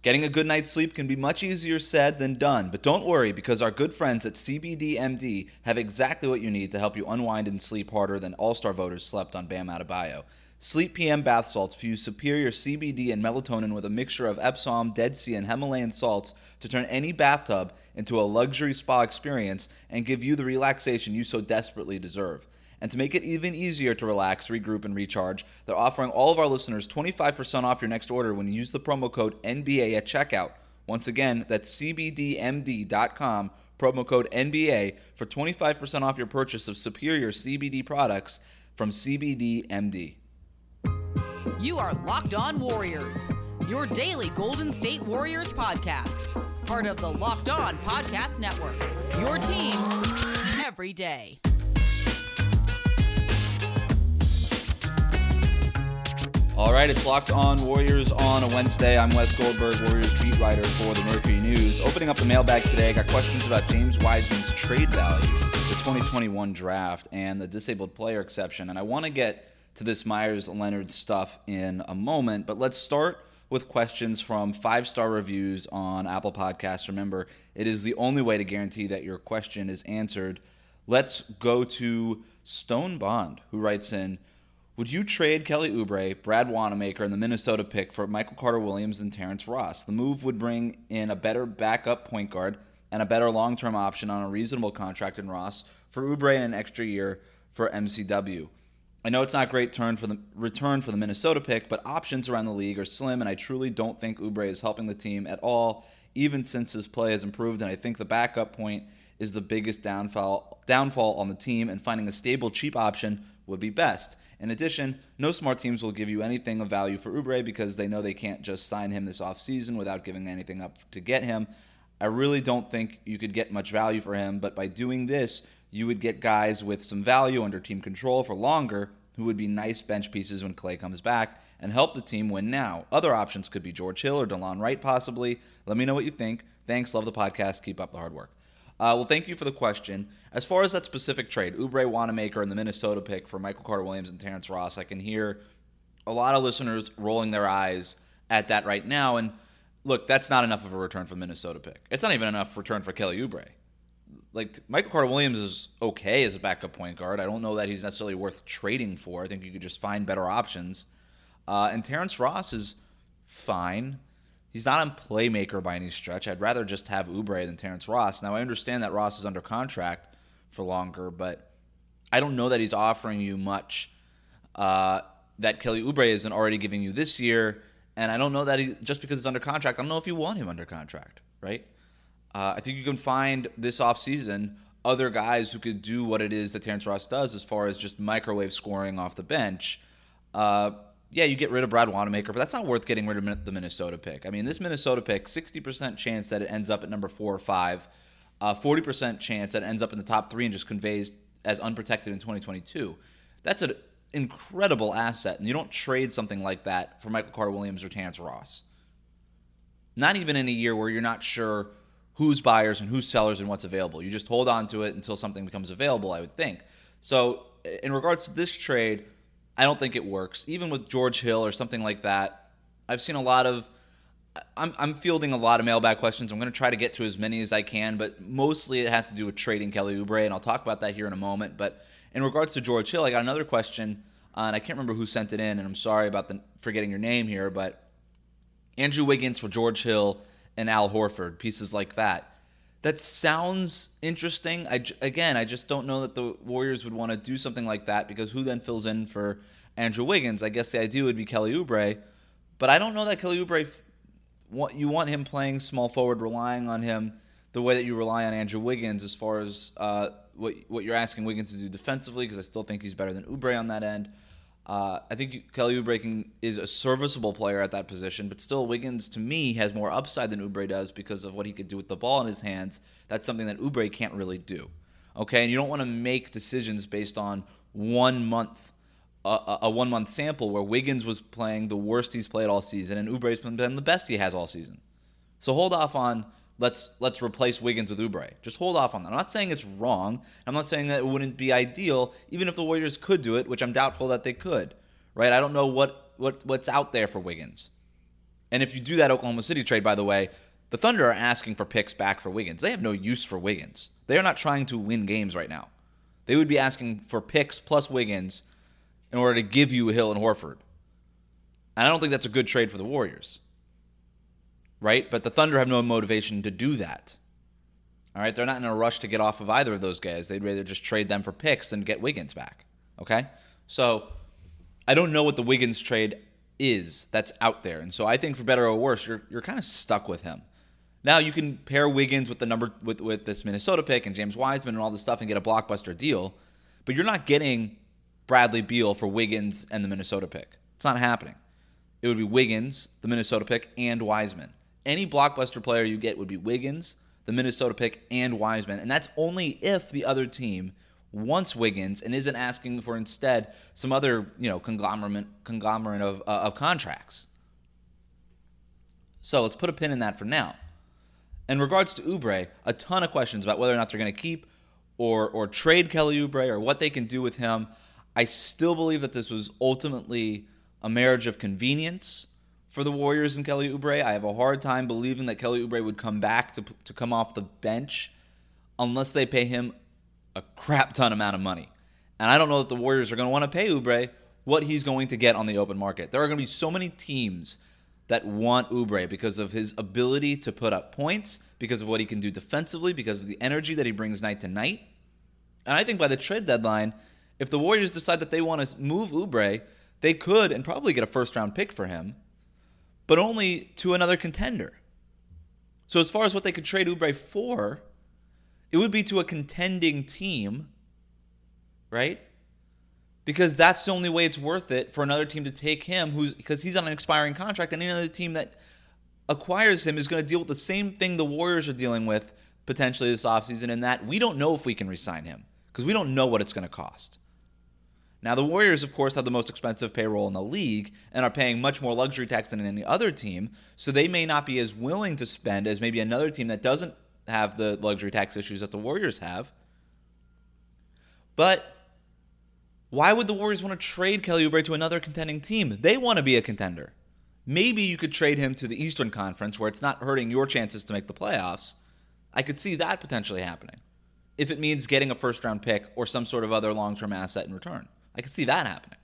Getting a good night's sleep can be much easier said than done, but don't worry because our good friends at CBDMD have exactly what you need to help you unwind and sleep harder than all star voters slept on Bam Adebayo. Sleep PM bath salts fuse superior CBD and melatonin with a mixture of Epsom, Dead Sea, and Himalayan salts to turn any bathtub into a luxury spa experience and give you the relaxation you so desperately deserve. And to make it even easier to relax, regroup, and recharge, they're offering all of our listeners 25% off your next order when you use the promo code NBA at checkout. Once again, that's CBDMD.com, promo code NBA for 25% off your purchase of superior CBD products from CBDMD. You are Locked On Warriors, your daily Golden State Warriors podcast. Part of the Locked On Podcast Network. Your team every day. All right, it's Locked On Warriors on a Wednesday. I'm Wes Goldberg, Warriors beat writer for the Mercury News. Opening up the mailbag today, I got questions about James Wiseman's trade value, the 2021 draft, and the disabled player exception. And I want to get to this Meyers Leonard stuff in a moment, but let's start with questions from five star reviews on Apple Podcasts. Remember, it is the only way to guarantee that your question is answered. Let's go to Stone Bond, who writes in. Would you trade Kelly Oubre, Brad Wanamaker, and the Minnesota pick for Michael Carter Williams and Terrence Ross? The move would bring in a better backup point guard and a better long term option on a reasonable contract in Ross for Oubre and an extra year for MCW. I know it's not great turn for the return for the Minnesota pick, but options around the league are slim, and I truly don't think Oubre is helping the team at all, even since his play has improved. And I think the backup point is the biggest downfall downfall on the team, and finding a stable, cheap option would be best. In addition, no smart teams will give you anything of value for Oubre because they know they can't just sign him this offseason without giving anything up to get him. I really don't think you could get much value for him, but by doing this, you would get guys with some value under team control for longer who would be nice bench pieces when Klay comes back and help the team win now. Other options could be George Hill or Delon Wright, possibly. Let me know what you think. Thanks. Love the podcast. Keep up the hard work. Uh, well, thank you for the question. As far as that specific trade, Oubre Wanamaker and the Minnesota pick for Michael Carter Williams and Terrence Ross, I can hear a lot of listeners rolling their eyes at that right now. And look, that's not enough of a return for the Minnesota pick. It's not even enough return for Kelly Oubre. Like Michael Carter Williams is okay as a backup point guard. I don't know that he's necessarily worth trading for. I think you could just find better options. Uh, and Terrence Ross is fine. He's not a playmaker by any stretch. I'd rather just have Oubre than Terrence Ross. Now I understand that Ross is under contract for longer, but I don't know that he's offering you much uh, that Kelly Oubre isn't already giving you this year. And I don't know that he just because he's under contract. I don't know if you want him under contract, right? Uh, I think you can find this offseason other guys who could do what it is that Terrence Ross does as far as just microwave scoring off the bench. Uh, yeah, you get rid of Brad Wanamaker, but that's not worth getting rid of the Minnesota pick. I mean, this Minnesota pick, 60% chance that it ends up at number four or five, uh, 40% chance that it ends up in the top three and just conveys as unprotected in 2022. That's an incredible asset, and you don't trade something like that for Michael Carter Williams or Terrence Ross. Not even in a year where you're not sure who's buyers and who's sellers and what's available. You just hold on to it until something becomes available, I would think. So, in regards to this trade, I don't think it works. Even with George Hill or something like that, I've seen a lot of. I'm, I'm fielding a lot of mailbag questions. I'm going to try to get to as many as I can, but mostly it has to do with trading Kelly Oubre, and I'll talk about that here in a moment. But in regards to George Hill, I got another question, uh, and I can't remember who sent it in, and I'm sorry about the forgetting your name here, but Andrew Wiggins for George Hill and Al Horford, pieces like that. That sounds interesting. I again, I just don't know that the Warriors would want to do something like that because who then fills in for Andrew Wiggins? I guess the idea would be Kelly Oubre, but I don't know that Kelly Oubre. You want him playing small forward, relying on him the way that you rely on Andrew Wiggins as far as uh, what what you're asking Wiggins to do defensively, because I still think he's better than Oubre on that end. Uh, I think Kelly Oubre is a serviceable player at that position, but still Wiggins to me has more upside than Oubre does because of what he could do with the ball in his hands. That's something that Oubre can't really do. Okay, and you don't want to make decisions based on one month, uh, a one month sample where Wiggins was playing the worst he's played all season and Oubre's been the best he has all season. So hold off on let's let's replace Wiggins with Oubre. Just hold off on that. I'm not saying it's wrong. I'm not saying that it wouldn't be ideal, even if the Warriors could do it, which I'm doubtful that they could. Right? I don't know what what what's out there for Wiggins. And if you do that Oklahoma City trade, by the way, the Thunder are asking for picks back for Wiggins. They have no use for Wiggins. They are not trying to win games right now. They would be asking for picks plus Wiggins in order to give you Hill and Horford. And I don't think that's a good trade for the Warriors. Right? But the Thunder have no motivation to do that. All right? They're not in a rush to get off of either of those guys. They'd rather just trade them for picks than get Wiggins back. Okay? So I don't know what the Wiggins trade is that's out there. And so I think for better or worse, you're you're kind of stuck with him. Now you can pair Wiggins with the number with, with this Minnesota pick and James Wiseman and all this stuff and get a blockbuster deal, but you're not getting Bradley Beal for Wiggins and the Minnesota pick. It's not happening. It would be Wiggins, the Minnesota pick, and Wiseman. Any blockbuster player you get would be Wiggins, the Minnesota pick, and Wiseman. And that's only if the other team wants Wiggins and isn't asking for instead some other you know conglomerate conglomerate of uh, of contracts. So let's put a pin in that for now. In regards to Oubre, a ton of questions about whether or not they're going to keep or or trade Kelly Oubre or what they can do with him. I still believe that this was ultimately a marriage of convenience for the Warriors and Kelly Oubre. I have a hard time believing that Kelly Oubre would come back to to come off the bench unless they pay him a crap ton amount of money. And I don't know that the Warriors are going to want to pay Oubre what he's going to get on the open market. There are going to be so many teams that want Oubre because of his ability to put up points, because of what he can do defensively, because of the energy that he brings night to night. And I think by the trade deadline, if the Warriors decide that they want to move Oubre, they could and probably get a first round pick for him, but only to another contender. So as far as what they could trade Oubre for, it would be to a contending team, right? Because that's the only way it's worth it for another team to take him, who's because he's on an expiring contract, and any other team that acquires him is going to deal with the same thing the Warriors are dealing with potentially this offseason, in that we don't know if we can resign him because we don't know what it's going to cost. Now, the Warriors, of course, have the most expensive payroll in the league and are paying much more luxury tax than any other team, so they may not be as willing to spend as maybe another team that doesn't have the luxury tax issues that the Warriors have. But why would the Warriors want to trade Kelly Oubre to another contending team? They want to be a contender. Maybe you could trade him to the Eastern Conference where it's not hurting your chances to make the playoffs. I could see that potentially happening. If it means getting a first round pick or some sort of other long term asset in return, I can see that happening.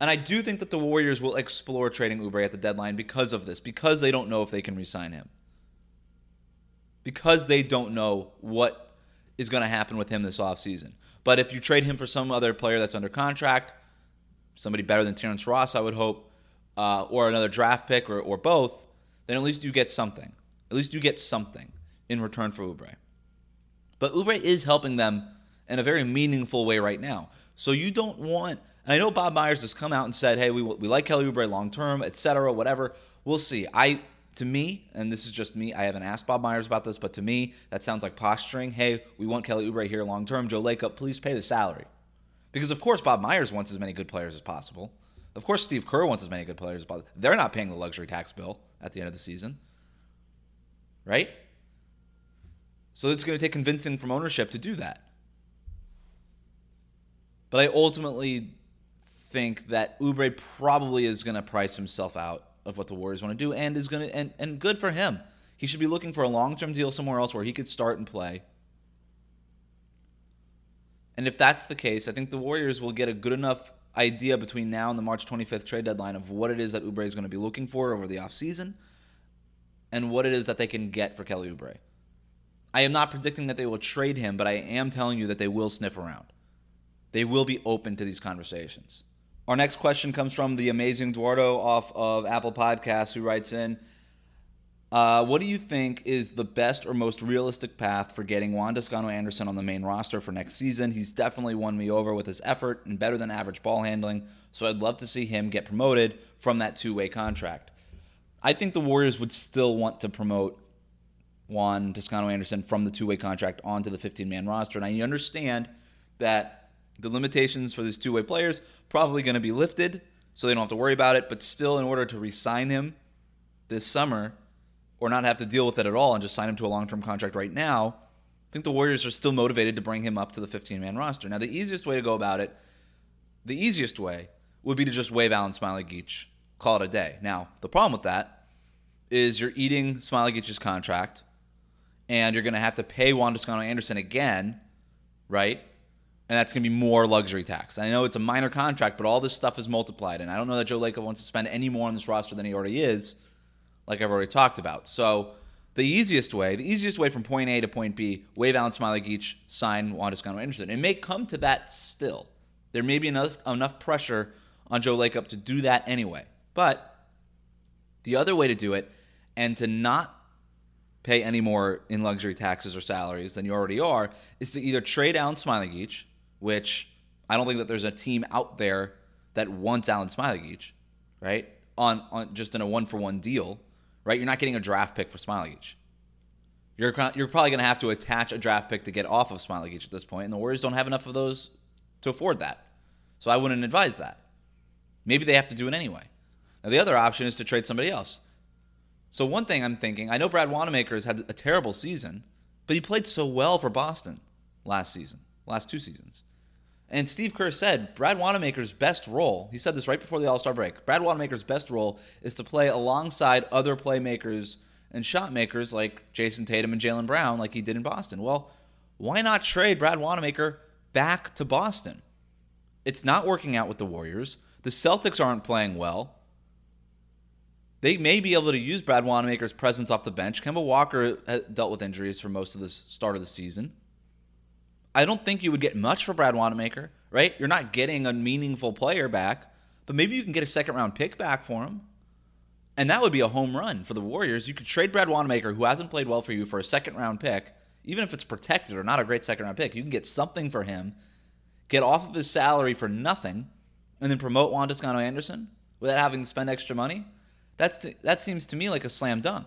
And I do think that the Warriors will explore trading Oubre at the deadline because of this, because they don't know if they can re sign him because they don't know what is going to happen with him this offseason. But if you trade him for some other player that's under contract, somebody better than Terrence Ross, I would hope, uh, or another draft pick or, or both, then at least you get something. At least you get something in return for Oubre. But Oubre is helping them in a very meaningful way right now. So you don't want, and I know Bob Myers has come out and said, hey, we, we like Kelly Oubre long term, etc. whatever. We'll see. I to me, and this is just me, I haven't asked Bob Myers about this, but to me, that sounds like posturing. Hey, we want Kelly Oubre here long term. Joe Lacob, please pay the salary. Because of course Bob Myers wants as many good players as possible. Of course Steve Kerr wants as many good players as possible. They're not paying the luxury tax bill at the end of the season. Right? So it's going to take convincing from ownership to do that. But I ultimately think that Oubre probably is going to price himself out of what the Warriors want to do, and is going to and and good for him. He should be looking for a long term deal somewhere else where he could start and play. And if that's the case, I think the Warriors will get a good enough idea between now and the March 25th trade deadline of what it is that Oubre is going to be looking for over the offseason and what it is that they can get for Kelly Oubre. I am not predicting that they will trade him, but I am telling you that they will sniff around. They will be open to these conversations. Our next question comes from the amazing Eduardo off of Apple Podcasts, who writes in uh, What do you think is the best or most realistic path for getting Juan Toscano Anderson on the main roster for next season? He's definitely won me over with his effort and better than average ball handling, so I'd love to see him get promoted from that two way contract. I think the Warriors would still want to promote Juan Toscano Anderson from the two way contract onto the 15 man roster. And I understand that the limitations for these two way players probably going to be lifted, so they don't have to worry about it. But still, in order to re sign him this summer or not have to deal with it at all and just sign him to a long term contract right now, I think the Warriors are still motivated to bring him up to the 15 man roster. Now, the easiest way to go about it, the easiest way would be to just waive Alen Smailagic call it a day. Now, the problem with that is you're eating Smailagić's contract, and you're going to have to pay Juan Toscano Anderson again, right? And that's going to be more luxury tax. I know it's a minor contract, but all this stuff is multiplied. And I don't know that Joe Lacob wants to spend any more on this roster than he already is, like I've already talked about. So the easiest way, the easiest way from point A to point B, waive Alen Smailagić, sign Juan Toscano Anderson. It may come to that still. There may be enough, enough pressure on Joe Lacob to do that anyway. But the other way to do it and to not pay any more in luxury taxes or salaries than you already are is to either trade Alen Smailagić, which I don't think that there's a team out there that wants Alen Smailagić, right? On, on just in a one for one deal, right? You're not getting a draft pick for Smailagić. You're, you're probably going to have to attach a draft pick to get off of Smailagić at this point, and the Warriors don't have enough of those to afford that. So I wouldn't advise that. Maybe they have to do it anyway. Now, the other option is to trade somebody else. So, one thing I'm thinking I know Brad Wanamaker has had a terrible season, but he played so well for Boston last season, last two seasons. And Steve Kerr said Brad Wanamaker's best role, he said this right before the All Star break, Brad Wanamaker's best role is to play alongside other playmakers and shot makers like Jayson Tatum and Jaylen Brown, like he did in Boston. Well, why not trade Brad Wanamaker back to Boston? It's not working out with the Warriors. The Celtics aren't playing well. They may be able to use Brad Wanamaker's presence off the bench. Kemba Walker dealt with injuries for most of the start of the season. I don't think you would get much for Brad Wanamaker, right? You're not getting a meaningful player back, but maybe you can get a second round pick back for him. And that would be a home run for the Warriors. You could trade Brad Wanamaker, who hasn't played well for you, for a second round pick, even if it's protected or not a great second round pick. You can get something for him, get off of his salary for nothing, and then promote Juan Toscano Anderson without having to spend extra money. That's that seems to me like a slam dunk.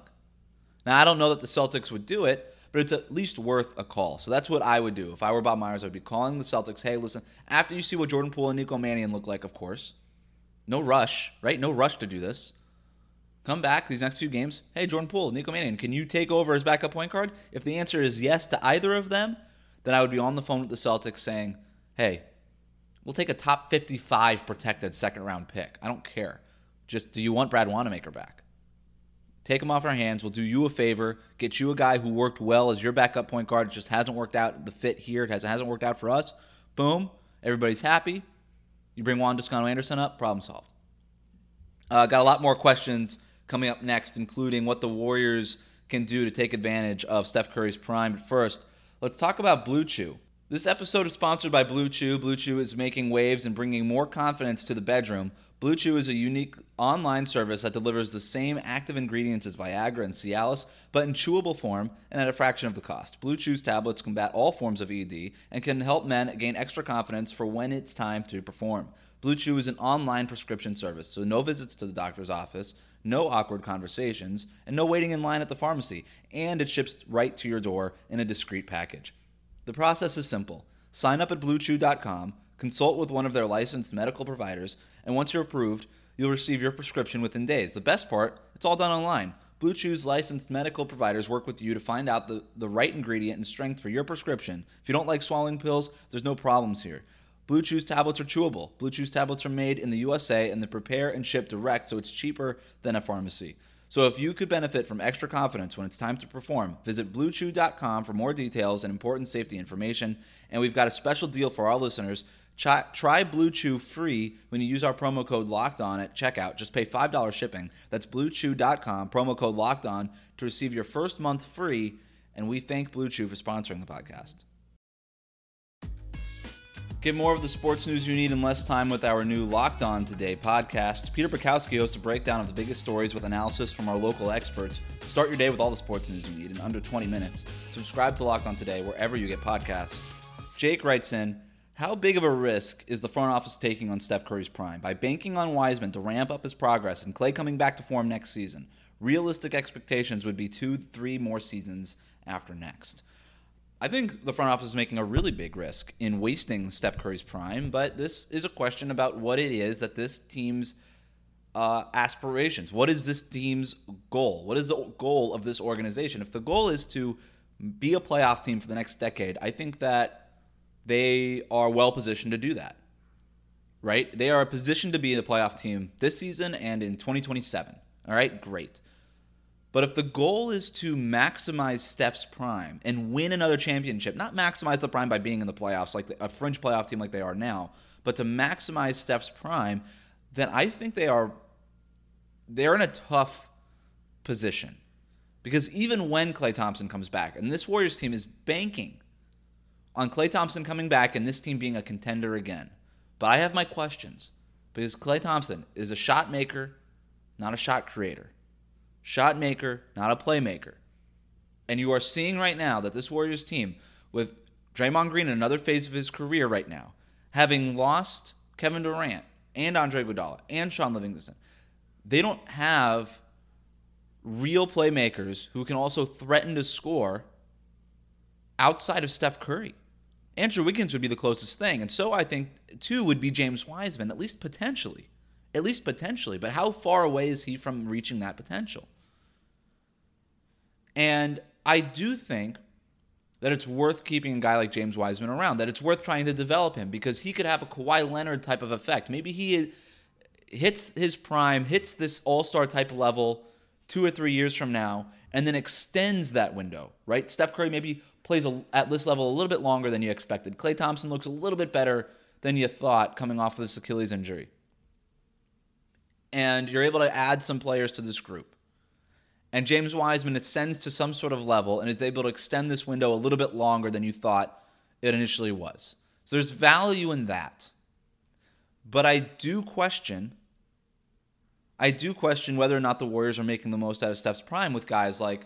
Now I don't know that the Celtics would do it, but it's at least worth a call. So that's what I would do if I were Bob Myers. I'd be calling the Celtics. Hey, listen. After you see what Jordan Poole and Nico Mannion look like, of course, no rush, right? No rush to do this. Come back these next few games. Hey, Jordan Poole, Nico Mannion, can you take over as backup point guard? If the answer is yes to either of them, then I would be on the phone with the Celtics saying, "Hey, we'll take a top 55 protected second round pick. I don't care. Just do you want Brad Wanamaker back? Take them off our hands. We'll do you a favor. Get you a guy who worked well as your backup point guard. It just hasn't worked out the fit here. It hasn't, hasn't worked out for us. Boom. Everybody's happy. You bring Juan Toscano Anderson up. Problem solved. Uh, got a lot more questions coming up next, including what the Warriors can do to take advantage of Steph Curry's prime. But first, let's talk about Blue Chew. This episode is sponsored by Blue Chew. Blue Chew is making waves and bringing more confidence to the bedroom. Blue Chew is a unique online service that delivers the same active ingredients as Viagra and Cialis, but in chewable form and at a fraction of the cost. Blue Chew's tablets combat all forms of ED and can help men gain extra confidence for when it's time to perform. Blue Chew is an online prescription service, so no visits to the doctor's office, no awkward conversations, and no waiting in line at the pharmacy, and it ships right to your door in a discreet package. The process is simple. Sign up at bluechew.com, consult with one of their licensed medical providers, and once you're approved, you'll receive your prescription within days. The best part, it's all done online. Blue Chew's licensed medical providers work with you to find out the, the right ingredient and strength for your prescription. If you don't like swallowing pills, there's no problems here. Blue Chew's tablets are chewable. Blue Chew's tablets are made in the USA and they prepare and ship direct, so it's cheaper than a pharmacy. So if you could benefit from extra confidence when it's time to perform, visit bluechew.com for more details and important safety information. And we've got a special deal for our listeners. Try, Blue Chew free when you use our promo code Locked On at checkout. Just pay five dollars shipping. That's BlueChew.com promo code Locked On to receive your first month free. And we thank Blue Chew for sponsoring the podcast. Get more of the sports news you need in less time with our new Locked On Today podcast. Peter Bukowski hosts a breakdown of the biggest stories with analysis from our local experts. Start your day with all the sports news you need in under 20 minutes. Subscribe to Locked On Today wherever you get podcasts. Jake writes in, how big of a risk is the front office taking on Steph Curry's prime by banking on Wiseman to ramp up his progress and Klay coming back to form next season? Realistic expectations would be two, three more seasons after next. I think the front office is making a really big risk in wasting Steph Curry's prime, but this is a question about what it is that this team's uh, aspirations. What is this team's goal? What is the goal of this organization? If the goal is to be a playoff team for the next decade, I think that they are well positioned to do that. right? They are positioned to be the playoff team this season and in 2027. All right, great. But if the goal is to maximize Steph's prime and win another championship, not maximize the prime by being in the playoffs like a fringe playoff team like they are now, but to maximize Steph's prime, then I think they are they're in a tough position. Because even when Klay Thompson comes back, and this Warriors team is banking on Klay Thompson coming back and this team being a contender again. But I have my questions because Klay Thompson is a shot maker, not a shot creator. Shot maker, not a playmaker. And you are seeing right now that this Warriors team, with Draymond Green in another phase of his career right now, having lost Kevin Durant and Andre Iguodala and Shaun Livingston, they don't have real playmakers who can also threaten to score outside of Steph Curry. Andrew Wiggins would be the closest thing. And so I think, too, would be James Wiseman, at least potentially. At least potentially. But how far away is he from reaching that potential? And I do think that it's worth keeping a guy like James Wiseman around, that it's worth trying to develop him because he could have a Kawhi Leonard type of effect. Maybe he hits his prime, hits this all star type level two or three years from now, and then extends that window, right? Steph Curry maybe plays a, at this level a little bit longer than you expected. Klay Thompson looks a little bit better than you thought coming off of this Achilles injury. And you're able to add some players to this group. And James Wiseman ascends to some sort of level and is able to extend this window a little bit longer than you thought it initially was. So there's value in that. But I do question I do question whether or not the Warriors are making the most out of Steph's prime with guys like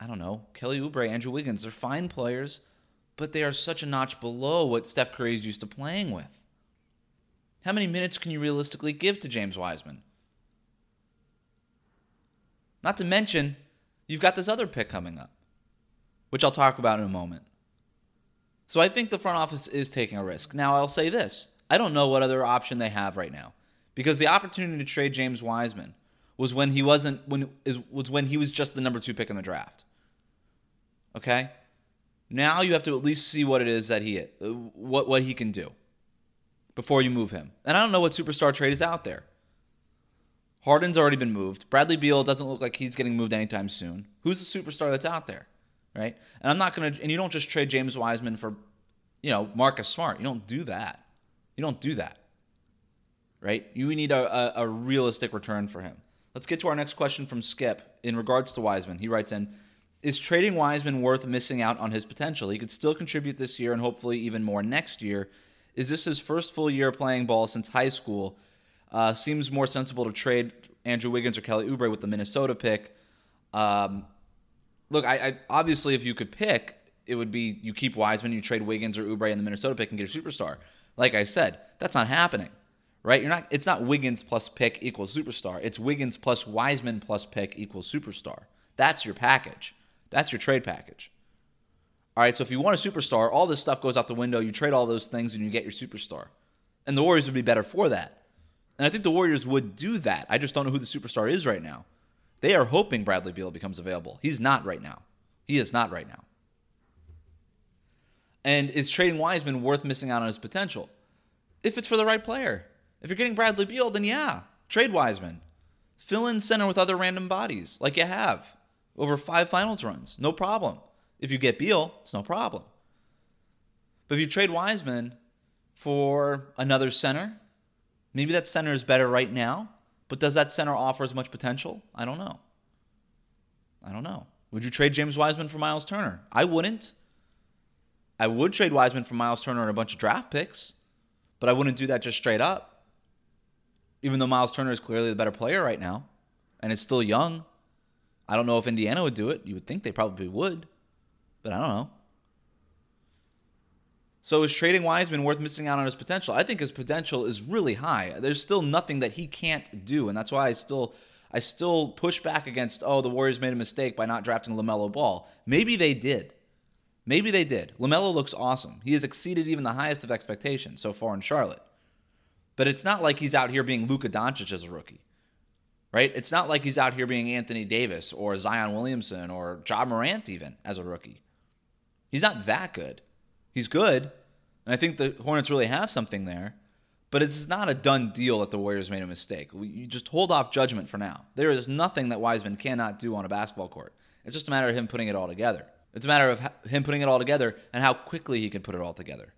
I don't know, Kelly Oubre, Andrew Wiggins. They're fine players, but they are such a notch below what Steph Curry is used to playing with. How many minutes can you realistically give to James Wiseman? Not to mention, you've got this other pick coming up, which I'll talk about in a moment. So I think the front office is taking a risk. Now, I'll say this I don't know what other option they have right now because the opportunity to trade James Wiseman was when he wasn't when is was when he was just the number 2 pick in the draft. Okay? Now you have to at least see what it is that he what what he can do before you move him. And I don't know what superstar trade is out there. Harden's already been moved. Bradley Beal doesn't look like he's getting moved anytime soon. Who's the superstar that's out there? Right? And I'm not to and you don't just trade James Wiseman for you know, Marcus Smart. You don't do that. You don't do that. Right? You need a, a, a realistic return for him. Let's get to our next question from Skip in regards to Wiseman. He writes in is trading Wiseman worth missing out on his potential? He could still contribute this year and hopefully even more next year. Is this his first full year playing ball since high school? Uh, seems more sensible to trade Andrew Wiggins or Kelly Oubre with the Minnesota pick. Um, look, I, I, obviously if you could pick, it would be you keep Wiseman, you trade Wiggins or Oubre in the Minnesota pick and get a superstar. Like I said, that's not happening, right? You're not. It's not Wiggins plus pick equals superstar. It's Wiggins plus Wiseman plus pick equals superstar. That's your package. That's your trade package. All right, so if you want a superstar, all this stuff goes out the window. You trade all those things and you get your superstar. And the Warriors would be better for that. And I think the Warriors would do that. I just don't know who the superstar is right now. They are hoping Bradley Beal becomes available. He's not right now. He is not right now. And is trading Wiseman worth missing out on his potential? If it's for the right player. If you're getting Bradley Beal, then yeah, trade Wiseman. Fill in center with other random bodies like you have over five finals runs. No problem. If you get Beal, it's no problem. But if you trade Wiseman for another center, maybe that center is better right now, but does that center offer as much potential? I don't know. I don't know. Would you trade James Wiseman for Miles Turner? I wouldn't. I would trade Wiseman for Miles Turner and a bunch of draft picks, but I wouldn't do that just straight up. Even though Miles Turner is clearly the better player right now and is still young. I don't know if Indiana would do it. You would think they probably would, but I don't know. So is trading Wiseman worth missing out on his potential? I think his potential is really high. There's still nothing that he can't do, and that's why I still I still push back against oh the Warriors made a mistake by not drafting LaMelo Ball. Maybe they did. Maybe they did. LaMelo looks awesome. He has exceeded even the highest of expectations so far in Charlotte. But it's not like he's out here being Luka Doncic as a rookie right? It's not like he's out here being Anthony Davis or Zion Williamson or Ja Morant even as a rookie. He's not that good. He's good, and I think the Hornets really have something there, But it's not a done deal that the Warriors made a mistake. You just hold off judgment for now. There is nothing that Wiseman cannot do on a basketball court. It's just a matter of him putting it all together. It's a matter of him putting it all together and how quickly he can put it all together.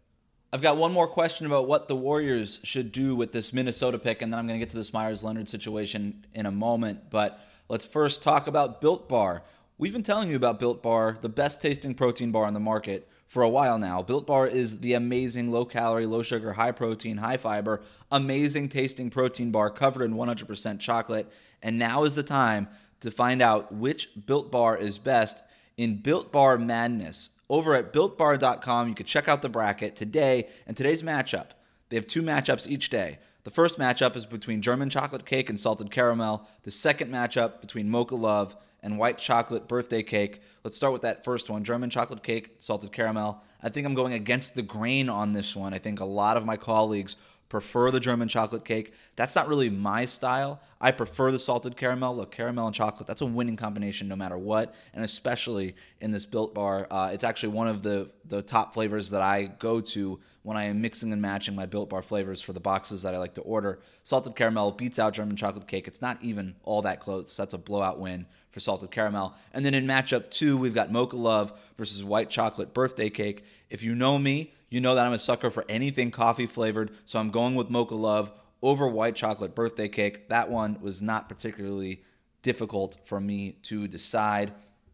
I've got one more question about what the Warriors should do with this Minnesota pick, and then I'm going to get to this Meyers Leonard situation in a moment. But let's first talk about Built Bar. We've been telling you about Built Bar, the best tasting protein bar on the market, for a while now. Built Bar is the amazing low calorie, low sugar, high protein, high fiber, amazing tasting protein bar covered in 100% chocolate. And now is the time to find out which Built Bar is best in Built Bar Madness. Over at builtbar.com, you can check out the bracket today and today's matchup. They have two matchups each day. The first matchup is between German chocolate cake and salted caramel. The second matchup between mocha love and white chocolate birthday cake. Let's start with that first one German chocolate cake, salted caramel. I think I'm going against the grain on this one. I think a lot of my colleagues prefer the German chocolate cake. That's not really my style. I prefer the salted caramel. Look, caramel and chocolate, that's a winning combination no matter what, and especially in this Built Bar. Uh, it's actually one of the, the top flavors that I go to when I am mixing and matching my Built Bar flavors for the boxes that I like to order. Salted caramel beats out German chocolate cake. It's not even all that close. That's a blowout win for salted caramel. And then in matchup two, we've got Mocha Love versus White Chocolate Birthday Cake. If you know me, you know that I'm a sucker for anything coffee flavored, so I'm going with Mocha Love over White Chocolate Birthday Cake. That one was not particularly difficult for me to decide.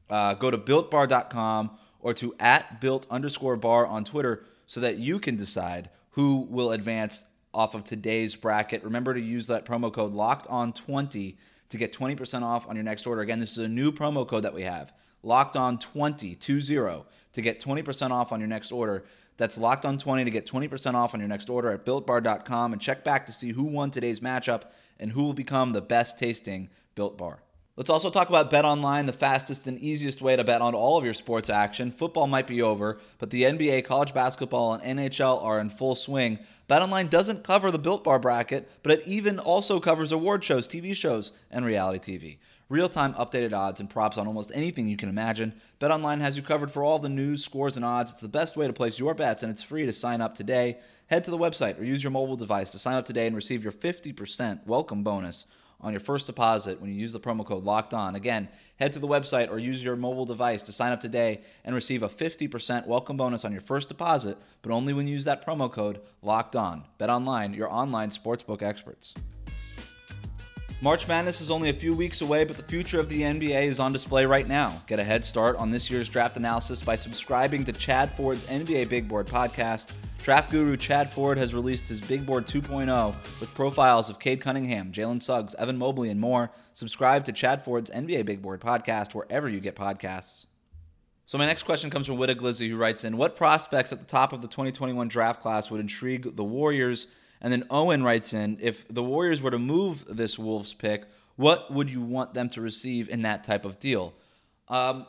Uh, go to builtbar.com or to at built underscore bar on Twitter so that you can decide who will advance off of today's bracket. Remember to use that promo code locked on 20 to get 20% off on your next order. Again, this is a new promo code that we have. Locked on 20 to get 20% off on your next order. That's locked on 20 to get 20% off on your next order at builtbar.com and check back to see who won today's matchup and who will become the best tasting built bar. Let's also talk about Bet Online, the fastest and easiest way to bet on all of your sports action. Football might be over, but the NBA, college basketball, and NHL are in full swing. Bet Online doesn't cover the Built Bar bracket, but it even also covers award shows, TV shows, and reality TV. Real-time updated odds and props on almost anything you can imagine. BetOnline has you covered for all the news, scores, and odds. It's the best way to place your bets, and it's free to sign up today. Head to the website or use your mobile device to sign up today and receive your 50% welcome bonus on your first deposit when you use the promo code locked on. Again, head to the website or use your mobile device to sign up today and receive a 50% welcome bonus on your first deposit, but only when you use that promo code locked on. Bet online, your online sportsbook experts. March Madness is only a few weeks away, but the future of the NBA is on display right now. Get a head start on this year's draft analysis by subscribing to Chad Ford's NBA Big Board podcast. Draft guru Chad Ford has released his Big Board 2.0 with profiles of Cade Cunningham, Jalen Suggs, Evan Mobley, and more. Subscribe to Chad Ford's NBA Big Board podcast wherever you get podcasts. So my next question comes from Witta Glizzy, who writes in, "What prospects at the top of the 2021 draft class would intrigue the Warriors?" And then Owen writes in if the Warriors were to move this Wolves pick, what would you want them to receive in that type of deal? Um,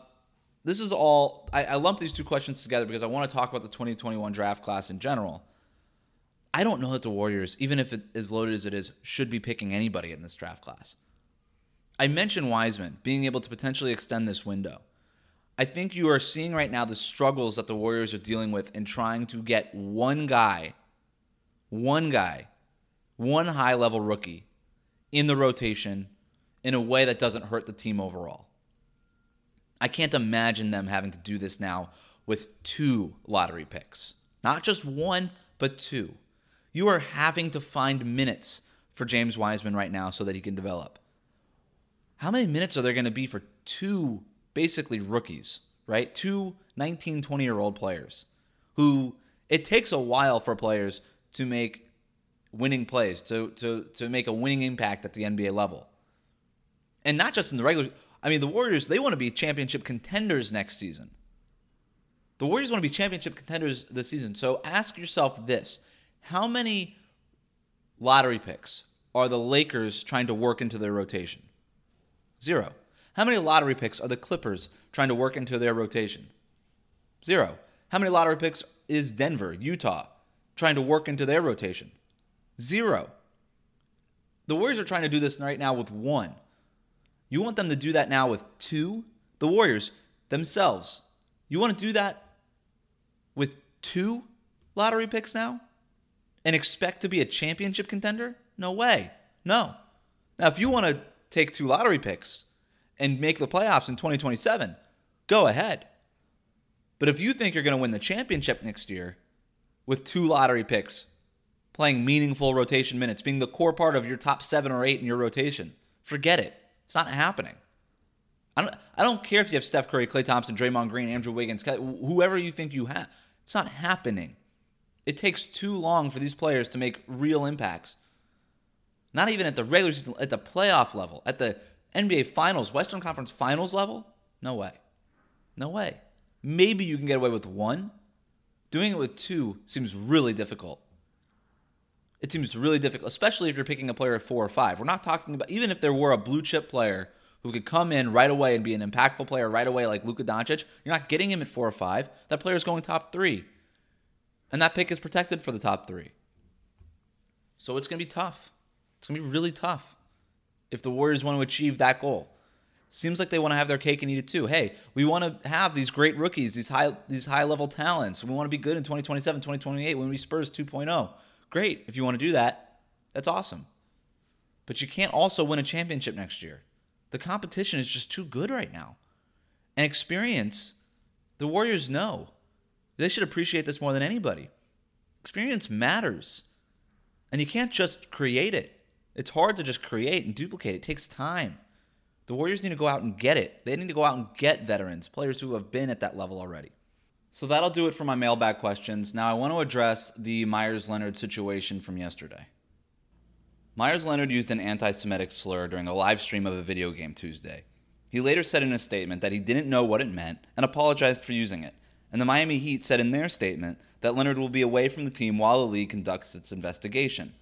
this is all, I, I lump these two questions together because I want to talk about the 2021 draft class in general. I don't know that the Warriors, even if it is loaded as it is, should be picking anybody in this draft class. I mentioned Wiseman being able to potentially extend this window. I think you are seeing right now the struggles that the Warriors are dealing with in trying to get one guy one guy, one high level rookie in the rotation in a way that doesn't hurt the team overall. I can't imagine them having to do this now with two lottery picks. Not just one, but two. You are having to find minutes for James Wiseman right now so that he can develop. How many minutes are there going to be for two basically rookies, right? Two 19, 20 year old players who it takes a while for players to make winning plays, to to to make a winning impact at the NBA level. And not just in the regular I mean the Warriors, they want to be championship contenders next season. The Warriors want to be championship contenders this season. So ask yourself this. How many lottery picks are the Lakers trying to work into their rotation? Zero. How many lottery picks are the Clippers trying to work into their rotation? Zero. How many lottery picks is Denver, Utah, trying to work into their rotation? Zero. The Warriors are trying to do this right now with one. You want them to do that now with two? The Warriors themselves. You want to do that with two lottery picks now? and expect to be a championship contender? No way. No. Now, if you want to take two lottery picks and make the playoffs in 2027, go ahead. But if you think you're going to win the championship next year with two lottery picks, playing meaningful rotation minutes, being the core part of your top seven or eight in your rotation, forget it. It's not happening. I don't, I don't care if you have Steph Curry, Klay Thompson, Draymond Green, Andrew Wiggins, whoever you think you have. It's not happening. It takes too long for these players to make real impacts. Not even at the regular season, at the playoff level, at the NBA Finals, Western Conference Finals level. No way. No way. Maybe you can get away with one. Doing it with two seems really difficult. It seems really difficult, especially if you're picking a player at four or five. We're not talking about, even if there were a blue chip player who could come in right away and be an impactful player right away, like Luka Doncic, you're not getting him at four or five. That player is going top three. And that pick is protected for the top three. So it's going to be tough. It's going to be really tough if the Warriors want to achieve that goal. Seems like they want to have their cake and eat it too. Hey, we want to have these great rookies, these high these high level talents. We want to be good in 2027, 2028 when we Spurs 2.0. Great. If you want to do that, that's awesome. But you can't also win a championship next year. The competition is just too good right now. And experience, the Warriors know. They should appreciate this more than anybody. Experience matters. And you can't just create it. It's hard to just create and duplicate. It takes time. The Warriors need to go out and get it. They need to go out and get veterans, players who have been at that level already. So that'll do it for my mailbag questions. Now I want to address the Meyers Leonard situation from yesterday. Meyers Leonard used an anti Semitic slur during a live stream of a video game Tuesday. He later said in a statement that he didn't know what it meant and apologized for using it. And the Miami Heat said in their statement that Leonard will be away from the team while the league conducts its investigation.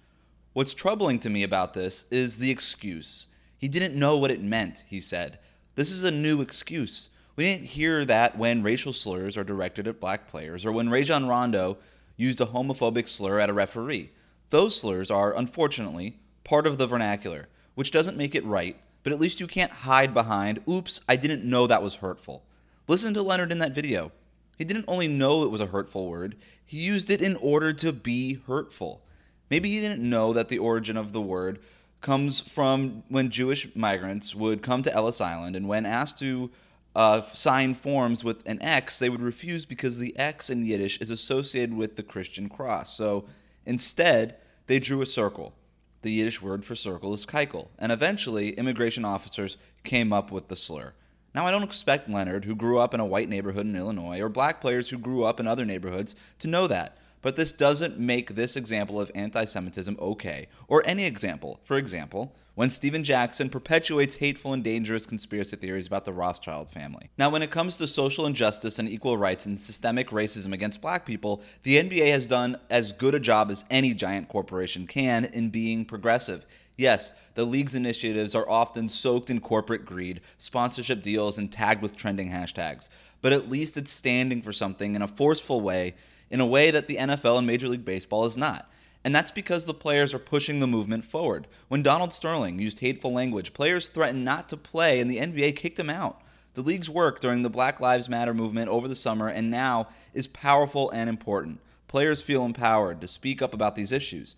What's troubling to me about this is the excuse. He didn't know what it meant, he said. This is a new excuse. We didn't hear that when racial slurs are directed at black players or when Rajon Rondo used a homophobic slur at a referee. Those slurs are, unfortunately, part of the vernacular, which doesn't make it right, but at least you can't hide behind, oops, I didn't know that was hurtful. Listen to Leonard in that video. He didn't only know it was a hurtful word, he used it in order to be hurtful. Maybe he didn't know that the origin of the word comes from when Jewish migrants would come to Ellis Island and when asked to uh, sign forms with an X, they would refuse because the X in Yiddish is associated with the Christian cross. So instead, they drew a circle. The Yiddish word for circle is keikel, and eventually immigration officers came up with the slur. Now, I don't expect Leonard, who grew up in a white neighborhood in Illinois, or black players who grew up in other neighborhoods, to know that. But this doesn't make this example of anti Semitism okay, or any example. For example, when Stephen Jackson perpetuates hateful and dangerous conspiracy theories about the Rothschild family. Now, when it comes to social injustice and equal rights and systemic racism against black people, the NBA has done as good a job as any giant corporation can in being progressive. Yes, the league's initiatives are often soaked in corporate greed, sponsorship deals, and tagged with trending hashtags. But at least it's standing for something in a forceful way in a way that the NFL and Major League Baseball is not. And that's because the players are pushing the movement forward. When Donald Sterling used hateful language, players threatened not to play, and the NBA kicked him out. The league's work during the Black Lives Matter movement over the summer and now is powerful and important. Players feel empowered to speak up about these issues.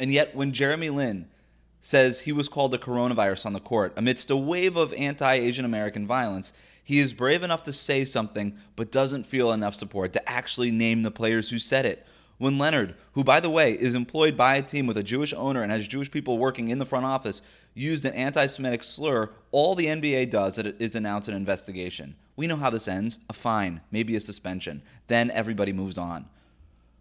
And yet, when Jeremy Lin says he was called a coronavirus on the court amidst a wave of anti Asian American violence, he is brave enough to say something, but doesn't feel enough support to actually name the players who said it. When Leonard, who by the way is employed by a team with a Jewish owner and has Jewish people working in the front office, used an anti Semitic slur, all the NBA does is announce an investigation. We know how this ends a fine, maybe a suspension. Then everybody moves on.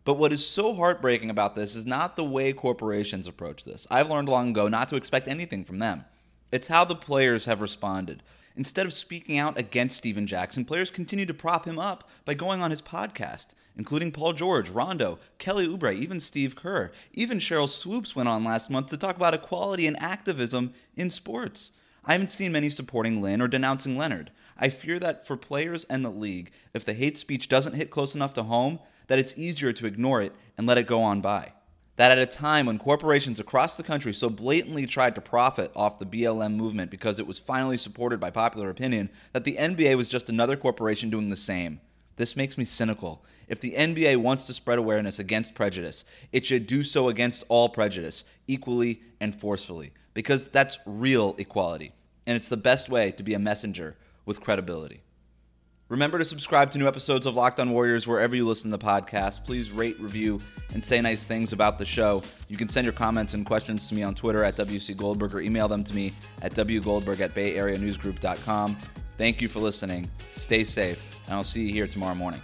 But what is so heartbreaking about this is not the way corporations approach this. I've learned long ago not to expect anything from them. It's how the players have responded. Instead of speaking out against Stephen Jackson, players continue to prop him up by going on his podcast, including Paul George, Rondo, Kelly Oubre, even Steve Kerr. Even Sheryl Swoopes went on last month to talk about equality and activism in sports. I haven't seen many supporting Lin or denouncing Leonard. I fear that for players and the league, if the hate speech doesn't hit close enough to home, that it's easier to ignore it and let it go on by that at a time when corporations across the country so blatantly tried to profit off the BLM movement because it was finally supported by popular opinion, that the NBA was just another corporation doing the same. This makes me cynical. If the NBA wants to spread awareness against prejudice, it should do so against all prejudice, equally and forcefully, because that's real equality, and it's the best way to be a messenger with credibility. Remember to subscribe to new episodes of Locked On Warriors wherever you listen to podcasts. Please rate, review, and say nice things about the show. You can send your comments and questions to me on Twitter at WC Goldberg or email them to me at wgoldberg at bayareanewsgroup.com. Thank you for listening. Stay safe, and I'll see you here tomorrow morning.